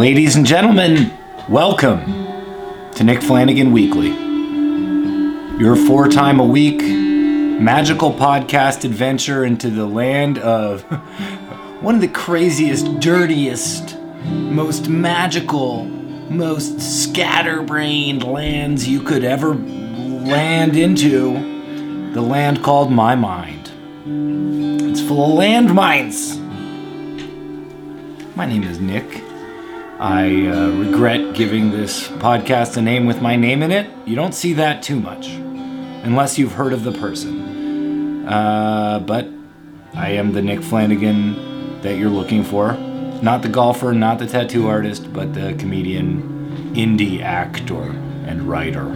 Ladies and gentlemen, welcome to Nick Flanagan Weekly, your four time a week magical podcast adventure into the land of one of the craziest, dirtiest, most magical, most scatterbrained lands you could ever land into the land called my mind. It's full of landmines. My name is Nick. I uh, regret giving this podcast a name with my name in it. You don't see that too much, unless you've heard of the person. Uh, but I am the Nick Flanagan that you're looking for. Not the golfer, not the tattoo artist, but the comedian, indie actor, and writer.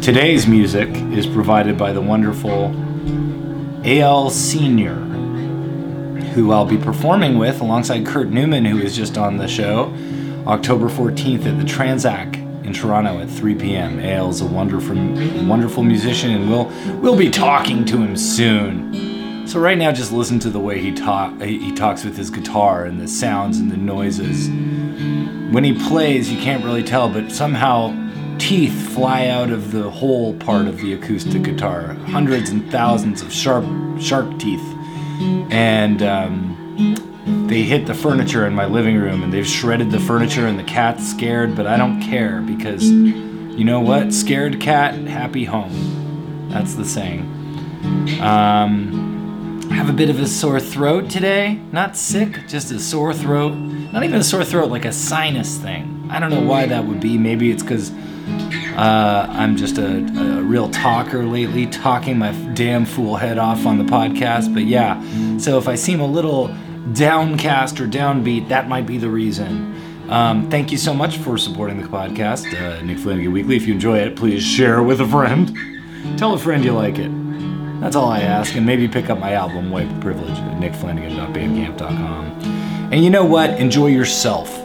Today's music is provided by the wonderful A.L. Senior who I'll be performing with alongside Kurt Newman, who is just on the show, October 14th at the Tranzac in Toronto at 3 p.m. Ale's a wonderful, wonderful musician, and we'll we'll be talking to him soon. So right now, just listen to the way he talk he talks with his guitar and the sounds and the noises. When he plays, you can't really tell, but somehow teeth fly out of the whole part of the acoustic guitar. Hundreds and thousands of sharp shark teeth and um, they hit the furniture in my living room and they've shredded the furniture and the cat's scared but i don't care because you know what? Scared cat happy home. That's the saying. Um, I have a bit of a sore throat today. Not sick just a sore throat. Not even a sore throat like a sinus thing. I don't know why that would be. Maybe it's because uh, I'm just a, a, real talker lately, talking my damn fool head off on the podcast. But yeah, so if I seem a little downcast or downbeat, that might be the reason. Um, thank you so much for supporting the podcast, uh, Nick Flanagan Weekly. If you enjoy it, please share with a friend. Tell a friend you like it. That's all I ask, and maybe pick up my album, White Privilege, at nickflanagan.bandcamp.com. And you know what? Enjoy yourself.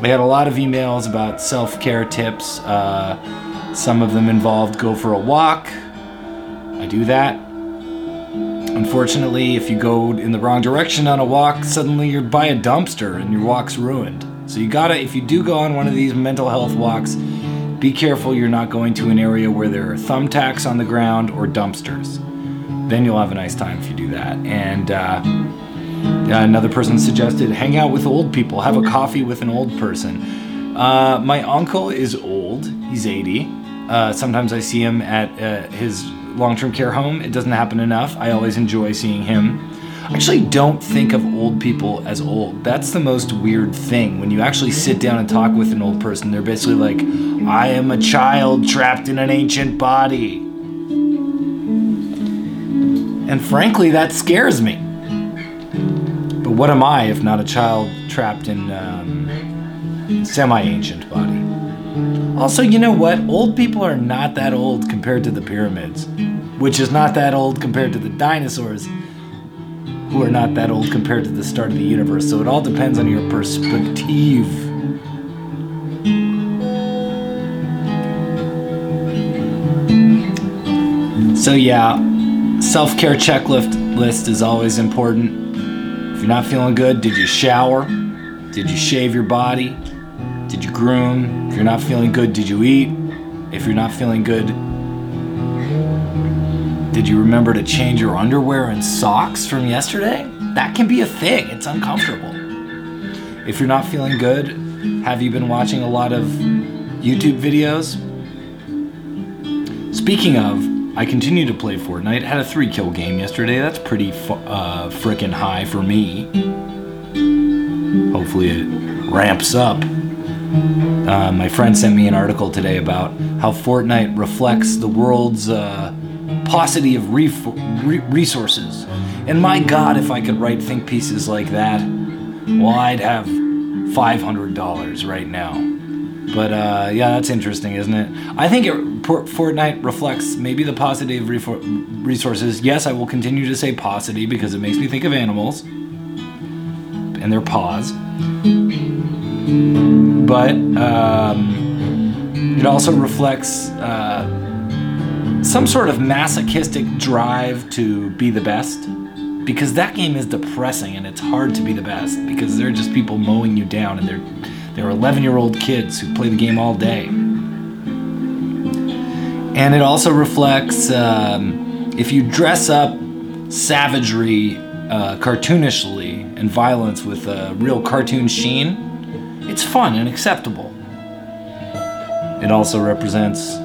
I had a lot of emails about self care tips. Uh, some of them involved go for a walk. I do that. Unfortunately, if you go in the wrong direction on a walk, suddenly you're by a dumpster and your walk's ruined. So you gotta, if you do go on one of these mental health walks, be careful you're not going to an area where there are thumbtacks on the ground or dumpsters. Then you'll have a nice time if you do that. And uh, another person suggested hang out with old people, have a coffee with an old person. Uh, my uncle is old, he's 80. Uh, sometimes I see him at uh, his long term care home. It doesn't happen enough. I always enjoy seeing him. I actually don't think of old people as old. That's the most weird thing. When you actually sit down and talk with an old person, they're basically like, I am a child trapped in an ancient body. And frankly, that scares me. What am I if not a child trapped in um, semi-ancient body? Also, you know what? Old people are not that old compared to the pyramids, which is not that old compared to the dinosaurs, who are not that old compared to the start of the universe. So it all depends on your perspective. So yeah, self-care checklist list is always important. If you're not feeling good, did you shower? Did you shave your body? Did you groom? If you're not feeling good, did you eat? If you're not feeling good, did you remember to change your underwear and socks from yesterday? That can be a thing, it's uncomfortable. If you're not feeling good, have you been watching a lot of YouTube videos? Speaking of, I continue to play Fortnite. Had a three kill game yesterday. That's pretty fu- uh, high for me. Hopefully it ramps up. Uh, my friend sent me an article today about how Fortnite reflects the world's uh, paucity of re- re- resources. And my God, if I could write think pieces like that, well, I'd have $500 right now. But uh, yeah, that's interesting, isn't it? I think it, Fortnite reflects maybe the of resources. Yes, I will continue to say paucity because it makes me think of animals and their paws. But um, it also reflects uh, some sort of masochistic drive to be the best, because that game is depressing and it's hard to be the best because there are just people mowing you down and they're they're 11 year old kids who play the game all day. And it also reflects um, if you dress up savagery uh, cartoonishly and violence with a real cartoon sheen, it's fun and acceptable. It also represents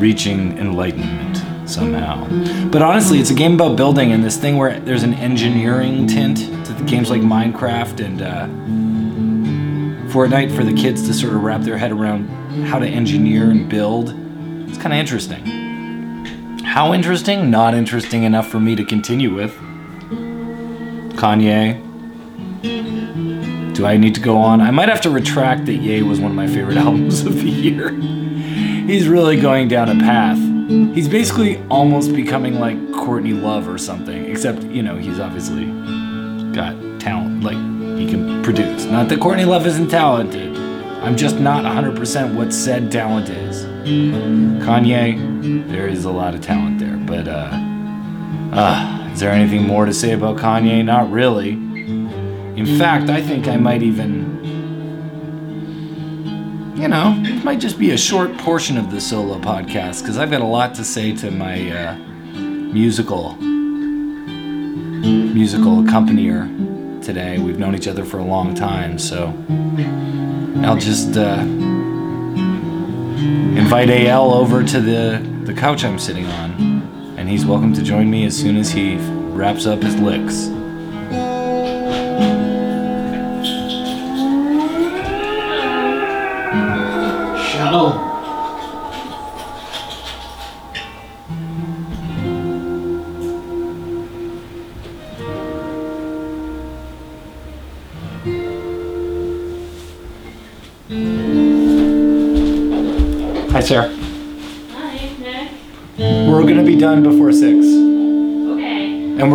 reaching enlightenment somehow. But honestly, it's a game about building and this thing where there's an engineering tint to games like Minecraft and uh, Fortnite for the kids to sort of wrap their head around how to engineer and build. It's kind of interesting. How interesting? Not interesting enough for me to continue with. Kanye. Do I need to go on? I might have to retract that Ye was one of my favorite albums of the year. He's really going down a path. He's basically almost becoming like Courtney Love or something, except, you know, he's obviously got talent. Like, he can produce. Not that Courtney Love isn't talented. I'm just not 100% what said talent is. Kanye, there is a lot of talent there, but, uh, uh, is there anything more to say about Kanye? Not really. In fact, I think I might even. You know, it might just be a short portion of the solo podcast because I've got a lot to say to my uh, musical musical accompanier today. We've known each other for a long time, so I'll just uh, invite AL over to the the couch I'm sitting on, and he's welcome to join me as soon as he wraps up his licks.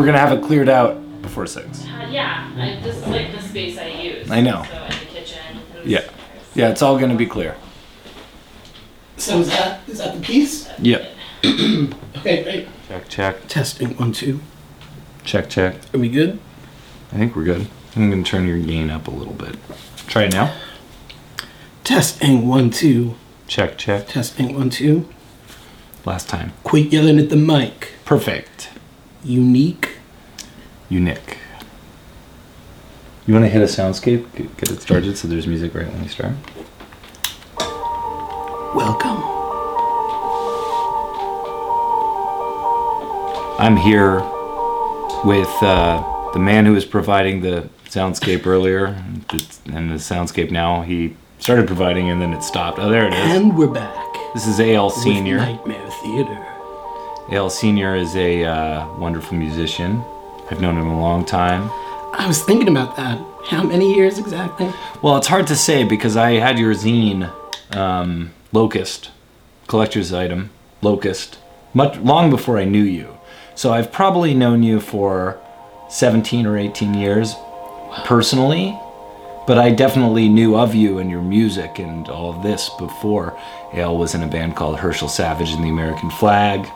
Gonna have it cleared out before six. Uh, yeah, I, this is like the space I use. I know. So in the kitchen. Yeah. stairs. Yeah, it's all gonna be clear. So is that is that the piece? Yep. Okay, great. Check, check, Testing one two. check, check. Are we good? I think we're good. I'm gonna turn your gain up a little bit. Try it now. Testing one two. Check, check. Testing one two. Last time. Quit yelling at the mic. Perfect. Unique. Unique. You want to hit a soundscape? Get it started so there's music right when we start. Welcome. I'm here with uh, the man who was providing the soundscape earlier, and the soundscape now he started providing and then it stopped. Oh, there it is. And we're back. This is AL Senior. Nightmare Theater. AL Senior is a uh, wonderful musician. I've known him a long time. I was thinking about that. How many years exactly? Well, it's hard to say because I had your zine, um, Locust, collector's item, Locust, much long before I knew you. So I've probably known you for 17 or 18 years personally, but I definitely knew of you and your music and all of this before. Al was in a band called Herschel Savage and the American Flag.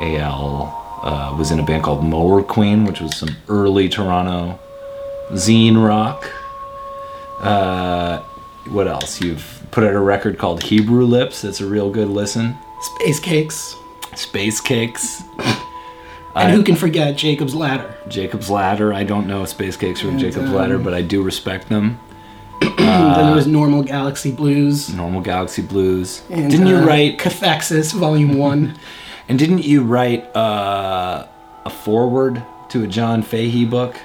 Al uh, was in a band called Mower Queen, which was some early Toronto zine rock. Uh, what else? You've put out a record called Hebrew Lips. That's a real good listen. Space cakes. Space Cakes. And I- who can forget Jacob's Ladder? Jacob's Ladder. I don't know if Space Cakes or Jacob's Ladder, but I do respect them. then there was Normal Galaxy Blues. Normal Galaxy Blues. And, didn't you uh, write? Cathexis Volume 1. And didn't you write uh, a foreword to a John Fahey book?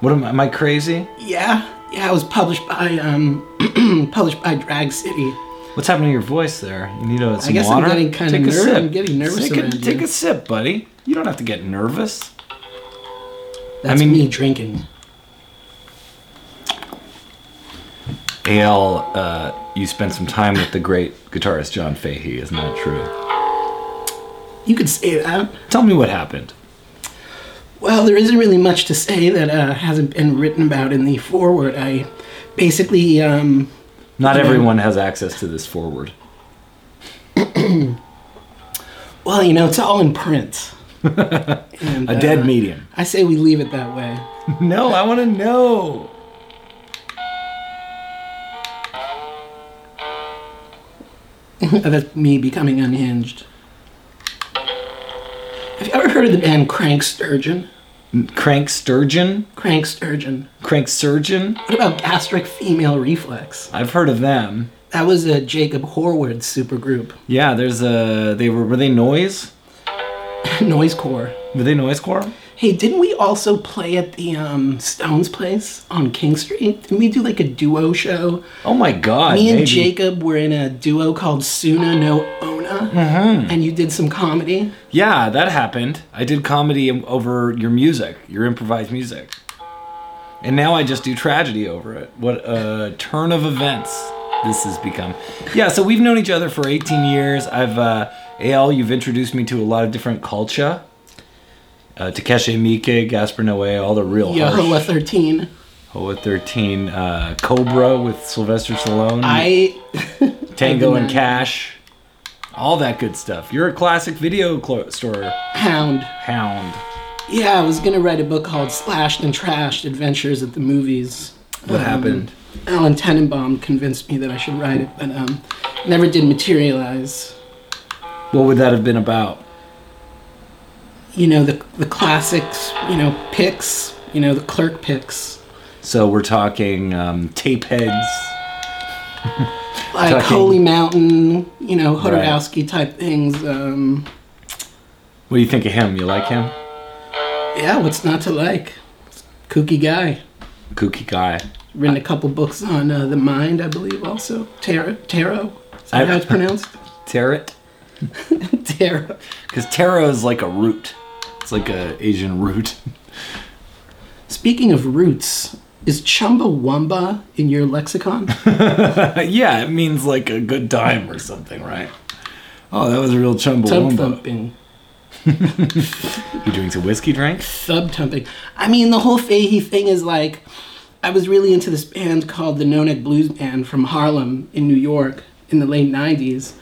What am I? Am I crazy? Yeah, yeah, it was published by um published by Drag City. What's happening to your voice there? You need a, some I guess I'm getting kinda Take a ner- I'm getting nervous Take, a, take a sip, buddy. You don't have to get nervous. That's mean- me drinking. Al, uh, you spent some time with the great guitarist John Fahey. Isn't that true? You could say that. Tell me what happened. Well, there isn't really much to say that uh, hasn't been written about in the foreword. I basically um Not everyone has access to this forward. well, you know, it's all in print. And, A dead uh, medium. I say we leave it that way. No, I want to know. That's me becoming unhinged. Have you ever heard of the band Crank Sturgeon? Crank sturgeon? Crank Sturgeon. Crank surgeon? What about Gastric Female Reflex? I've heard of them. That was a Jacob Horwood supergroup. Yeah, there's a. They were. Were they noise? Noisecore. Were they noisecore? Hey, didn't we also play at the um, Stones place on King Street? Didn't we do like a duo show? Oh my god. Me and maybe. Jacob were in a duo called Suna No Ona, Mm-hmm. and you did some comedy. Yeah, that happened. I did comedy over your music, your improvised music. And now I just do tragedy over it. What a turn of events this has become. Yeah, so we've known each other for 18 years. I've, uh, Al, you've introduced me to a lot of different culture. Uh, Takeshi Miike, Gaspar Noé, all the real Yahoah harsh. 13. Hoa 13, uh, Cobra with Sylvester Stallone, I Tango I and Cash, all that good stuff. You're a classic video clo- store Hound. hound. Yeah, I was gonna write a book called Slashed and Trashed Adventures at the Movies. What Um, happened? Alan Tenenbaum convinced me that I should write it, but um, never did materialize. What would that have been about? You know, the, the classics, you know, picks, you know, the clerk picks. So we're talking um, tape heads. Like Talking- Holy Mountain, you know, Right. Type things. Um, What do you think of him? You like him? yeah, what's not to like? Kooky guy. Kooky guy. Written a couple books on uh, the mind, I believe, also. Tarot. Tarot. Is that I- how it's pronounced? Tarot? Tarot. Because tarot is like a root. It's like a Asian root. Speaking of roots, is Chumbawamba in your lexicon? yeah, it means like a good time or something, right? Oh, that was a real chumbawamba. thumping. You doing some whiskey drink? Thub thumping. I mean, the whole Fahey thing is like, I was really into this band called the No Neck Blues Band from Harlem in New York in the late 90s.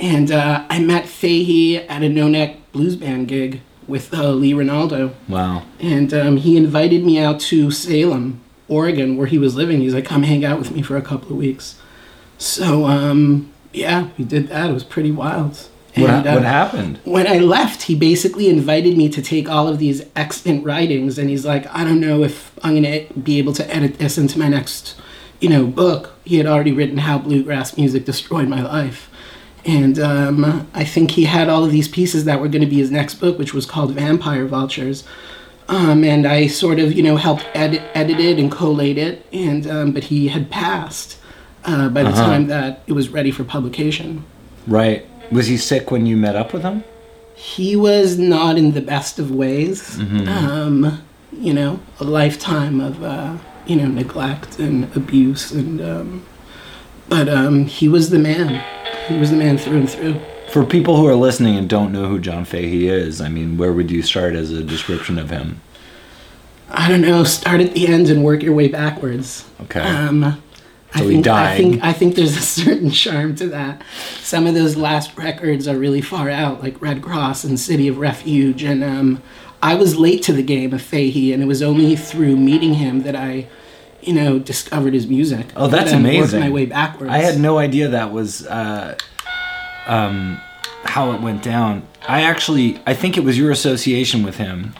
And uh, I met Fahey at a No Neck Blues Band gig with uh, Lee Ranaldo. Wow. And um, he invited me out to Salem, Oregon, where he was living. He's like, come hang out with me for a couple of weeks. So, um, yeah, we did that. It was pretty wild. What, And, what uh, happened? when I left, he basically invited me to take all of these extant writings, and he's like, I don't know if I'm gonna be able to edit this into my next, you know, book. He had already written How Bluegrass Music Destroyed My Life, and um, I think he had all of these pieces that were going to be his next book, which was called Vampire Vultures. Um, and I sort of, you know, helped edit, edit it and collate it, and um, but he had passed uh, by the Uh-huh. time that it was ready for publication. Right. Was he sick when you met up with him? he was not in the best of ways. Um, you know, a lifetime of uh, you know neglect and abuse, and um, but um, he was the man. He was the man through and through. For people who are listening and don't know who John Fahey is, I mean, where would you start as a description of him? I don't know. Start at the end and work your way backwards. Okay. Um, I think, I think I think there's a certain charm to that. Some of those last records are really far out, like Red Cross and City of Refuge. And um, I was late to the game of Fahey, and it was only through meeting him that I, you know, discovered his music. Oh, that's amazing. my way backwards. I had no idea that was uh, um, how it went down. I actually, I think it was your association with him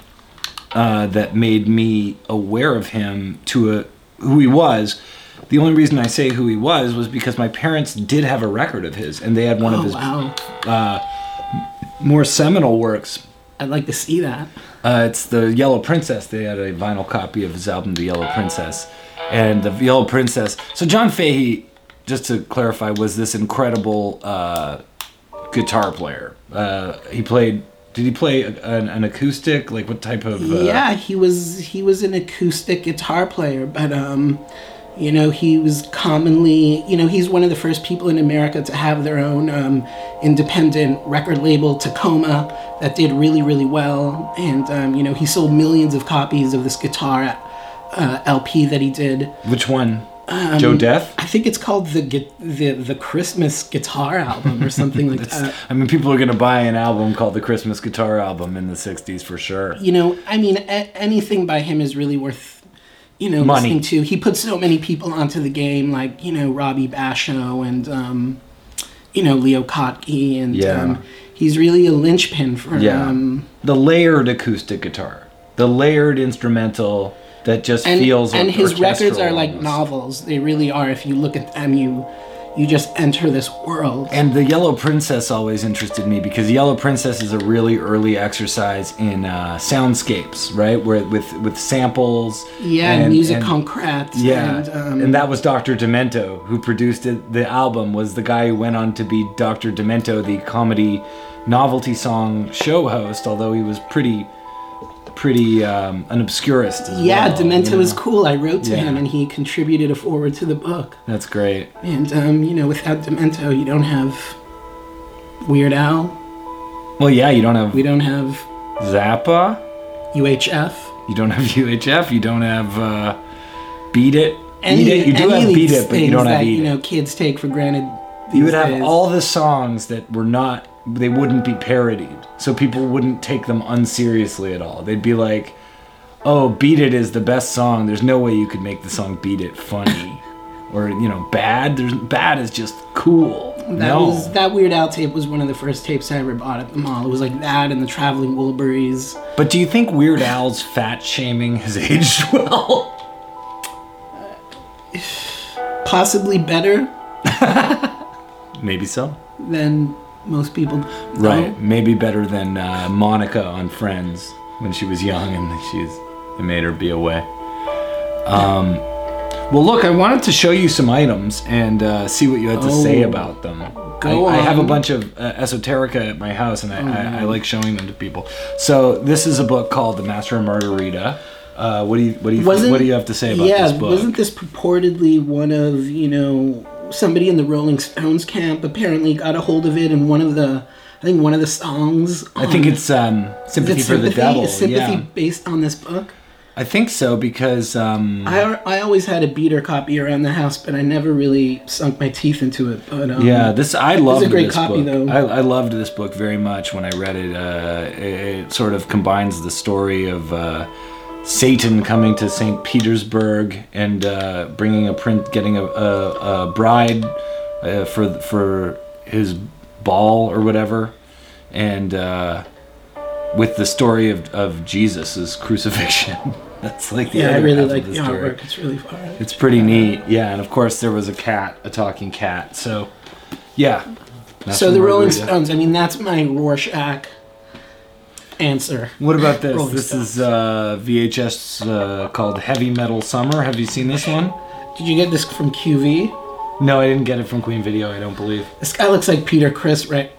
uh, that made me aware of him to a, who he was. The only reason I say who he was was because my parents did have a record of his, and they had one of Oh his wow! more seminal works. I'd like to see that. Uh, it's the Yellow Princess. They had a vinyl copy of his album, The Yellow Princess, and the Yellow Princess. So John Fahey, just to clarify, was this incredible uh, guitar player. Uh, he played. Did he play an, an acoustic? Like what type of? Uh, yeah, he was he was an acoustic guitar player, but um, you know, he was commonly, you know, he's one of the first people in America to have their own um, independent record label, Tacoma, that did really really well, and um, you know, he sold millions of copies of this guitar uh, LP that he did. Which one? Joe Death. I think it's called the the the Christmas guitar album or something like that. I mean, people are gonna buy an album called the Christmas Guitar Album in the '60s for sure. You know, I mean, a- anything by him is really worth you know Money. listening to. He put so many people onto the game, like you know Robbie Basho and um, you know Leo Kottke, and Yeah. um, he's really a linchpin for Yeah. um, The layered acoustic guitar, the layered instrumental that just and feels and his records are like almost. novels. They really are. If you look at them, you you just enter this world. And the Yellow Princess always interested me because Yellow Princess is a really early exercise in uh, soundscapes, right? Where with with samples. yeah, and- music and- concrete. Yeah, and, um, and that was Dr. Demento who produced it. The album was the guy who went on to be Dr. Demento, the comedy novelty song show host. Although he was pretty, pretty um, an obscurist. As yeah, well, Demento you know? was cool. I wrote to Yeah. him, and he contributed a forward to the book. That's great. And um, you know, without Demento, you don't have Weird Al. Well, yeah, you don't have We don't have Zappa. UHF. You don't have UHF. You don't have uh, Beat It. Any, Beat It. You do have Beat It, but you don't have that, Eat you It. know kids take for granted. you would have days. all the songs that were not they wouldn't be parodied. So people wouldn't take them unseriously at all. They'd be like oh beat it is the best song. There's no way you could make the song beat it funny or you know bad. There's bad is just cool. That no. was that Weird Al tape was one of the first tapes I ever bought at the mall. It was like that and the Traveling Wilburys. but do you think weird al's fat shaming has aged well? Possibly better maybe so. than most people. right maybe better than uh, monica on friends when she was young and she's they made her be away. Um, well look i wanted to show you some items and uh, see what you had to say Oh. about them. Go I, I have a bunch of uh, esoterica at my house and I, I, I like showing them to people. So this is a book called the master of margarita. Uh, what do you what do you what do you have to say about yeah, this book? wasn't this purportedly one of you know somebody in the Rolling Stones camp apparently got a hold of it and one of the I think one of the songs. i think it's um, sympathy it for the devil Is sympathy yeah based on this book. i think so because um, I, I always had a beater copy around the house, but I never really sunk my teeth into it. But um, Yeah, this I loved great this copy, book. though. I, I loved this book very much when I read it. Uh, it. It sort of combines the story of uh, Satan coming to Saint Petersburg and uh, bringing a print, getting a, a, a bride uh, for for his ball or whatever, and uh, with the story of of Jesus's crucifixion. That's like the yeah, I really like the story. artwork. It's really fun. It's pretty neat, yeah. And of course, there was a cat, a talking cat. So, yeah. So the Rolling Stones. I mean, that's my Rorschach answer. What about this? Rolling this Stones. is uh, VHS uh, called Heavy Metal Summer. Have you seen this one? Did you get this from QV? No, I didn't get it from Queen Video. I don't believe. This guy looks like Peter Criss, right?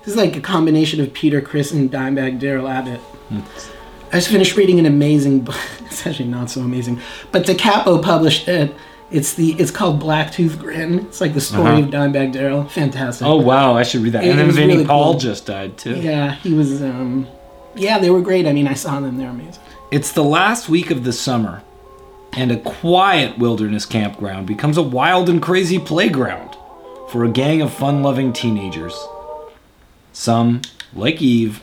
This is like a combination of Peter Criss and Dimebag Darrell Abbott. I just finished reading an amazing book. It's actually not so amazing, but Da Capo published it. It's the it's called Blacktooth Grin. It's like the story Uh-huh. of Dimebag Darrell. Fantastic. Oh wow, I should read that. It- and then Vinnie really Paul cool. just died too. Yeah, he was. um Yeah, they were great. I mean, I saw them. They're amazing. It's the last week of the summer, and a quiet wilderness campground becomes a wild and crazy playground for a gang of fun loving teenagers. Some, like Eve,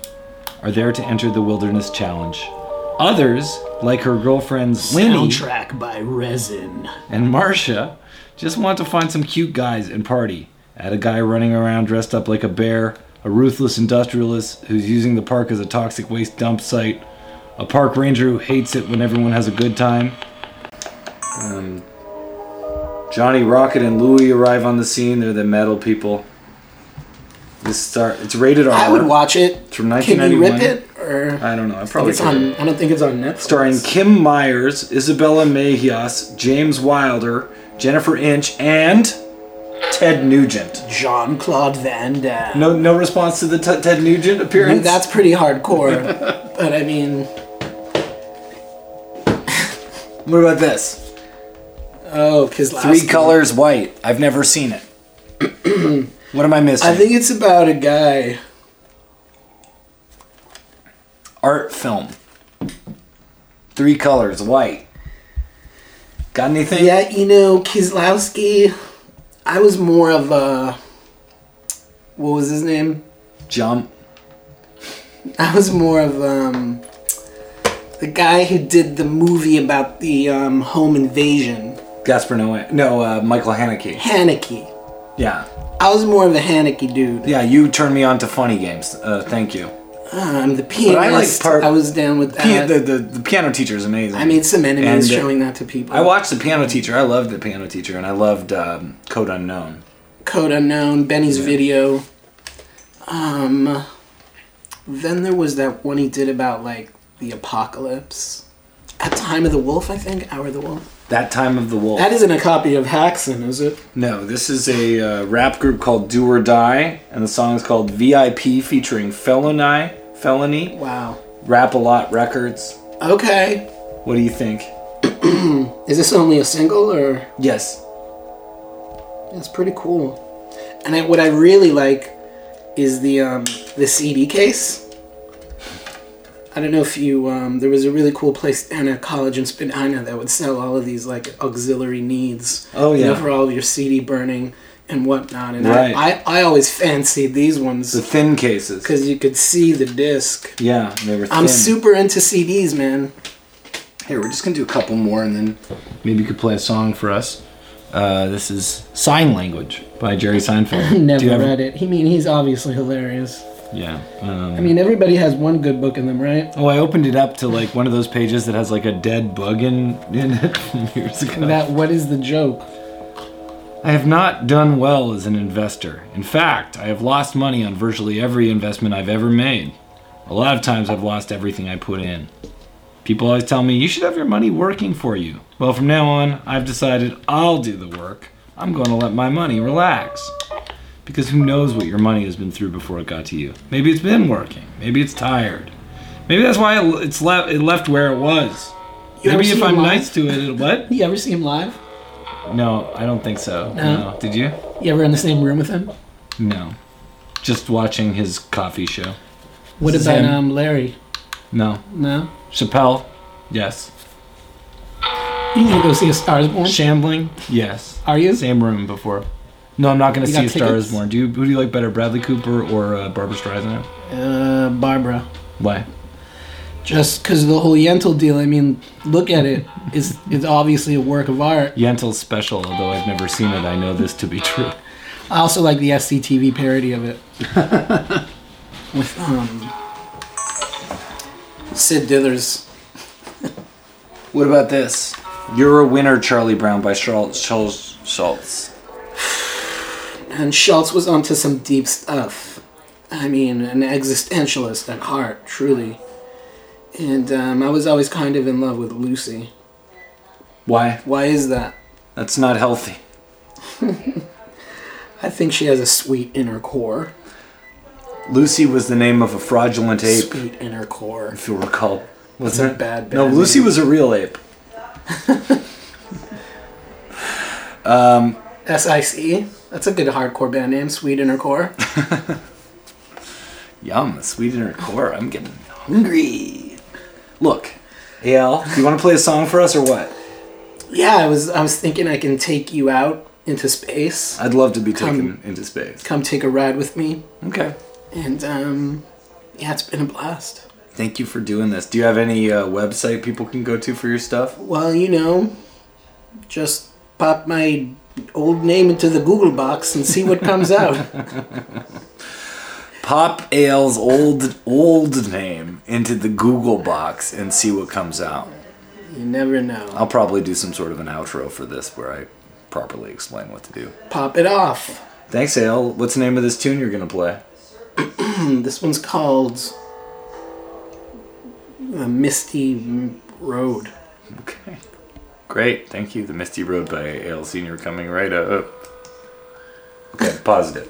are there to enter the wilderness challenge. Others, like her girlfriends Linny Soundtrack by Resin. and Marcia, just want to find some cute guys and party. Add a guy running around dressed up like a bear, a ruthless industrialist who's using the park as a toxic waste dump site, a park ranger who hates it when everyone has a good time. Um, Johnny Rocket and Louie arrive on the scene. They're the metal people. This start. It's rated R. I would watch it. It's from Can you rip it? Or I don't know. I I probably it's could. on. I don't think it's on Netflix. starring Kim Myers, Isabella Mejias, James Wilder, Jennifer Inch, and Ted Nugent. Jean Claude Van Damme. No, no response to the t- Ted Nugent appearance. That's pretty hardcore. but I mean, what about this? oh, because Three colors white. I've never seen it. what am I missing? I think it's about a guy. art film. Three colors white. Got anything? Yeah, you know, Kieslowski, I was more of a. What was his name? Jump. I was more of um, the guy who did the movie about the um, home invasion, Gaspar Noé. No, uh, Michael Haneke. Haneke. Yeah. I was more of a Haneke dude. Yeah, you turned me on to funny games. Uh, thank you. Um, the pianist. I like part- I was down with that. The, the, the piano teacher is amazing. I made some enemies And, uh, showing that to people. I watched the piano teacher. I loved the piano teacher, and I loved um, Code Unknown. Code Unknown, Benny's Yeah. video. Um, then there was that one he did about like the apocalypse. At Time of the Wolf, I think. Hour of the Wolf. That time of the wolf. That isn't a copy of Häxan, is it? no, this is a uh, rap group called Do or Die, and the song is called VIP, featuring Felony. Felony. Wow. Rap a Lot Records. Okay. What do you think? Is this only a single or? Yes. That's pretty cool. And I, what I really like is the um, the CD case. I don't know if you um, there was a really cool place down at college in Spadina that would sell all of these like auxiliary needs. Oh, you know, for all of your CD burning and whatnot. And Right. I, I I always fancied these ones The thin cases. because you could see the disc. Yeah, they were thin. I'm super into CDs, man. Here, we're just gonna do a couple more, and then maybe you could play a song for us. Uh, this is Sign Language by Jerry Seinfeld. Never read it. He mean he's obviously hilarious. Yeah. Um, I mean, everybody has one good book in them, right? Oh, I opened it up to like one of those pages that has like a dead bug in, in it years ago. That what is the joke? I have not done well as an investor. In fact, I have lost money on virtually every investment I've ever made. A lot of times I've lost everything I put in. People always tell me, you should have your money working for you. Well, from now on, I've decided I'll do the work. I'm going to let my money relax. Because who knows what your money has been through before it got to you? Maybe it's been working. Maybe it's tired. Maybe that's why it- it's left, it left where it was. You Maybe if I'm nice to it, it what? You ever see him live? No, I don't think so. No? no. Did you? You ever in the same room with him? No. Just watching his coffee show. What This about um Larry? No. No. Chappelle? Yes. You to go see a Stars Born. Shambling? Yes. Are you? Same room before. No, I'm not going to see A Star tickets? Is Born. Do you, who do you like better, Bradley Cooper or uh, Barbra Streisand? Uh, Barbra. Why? Just because of the whole Yentl deal. I mean, look at it. It's it's obviously a work of art. Yentl's special, although I've never seen it. I know this to be true. I also like the SCTV parody of it. With um Sid Dithers. What about this? You're a winner, Charlie Brown by Charles Charles Schulz. And Schulz was onto some deep stuff. I mean, an existentialist at heart, truly. And um, I was always kind of in love with Lucy. Why? Why is that? That's not healthy. I think she has a sweet inner core. Lucy was the name of a fraudulent ape, Sweet inner core. if you'll recall. Wasn't it? bad, bad No, Lucy was a real ape. SIC. That's a good hardcore band name. Sweet inner core. Yum, sweet inner core. I'm getting hungry. Look, Al, do you want to play a song for us or what? Yeah, I was I was thinking I can take you out into space. I'd love to be Come- taken into space. Come take a ride with me. Okay. And um, yeah, it's been a blast. Thank you for doing this. Do you have any uh, website people can go to for your stuff? Well, you know, just pop my old name into the Google box and see what comes out. Pop Ale's old old name into the Google box and see what comes out. You never know. I'll probably do some sort of an outro for this where I properly explain what to do. Pop it off. Thanks, Ale. What's the name of this tune you're gonna play? This one's called The Misty Road. Okay. Great. Thank you. The Misty Road by Ale Senior coming right up. Okay, positive.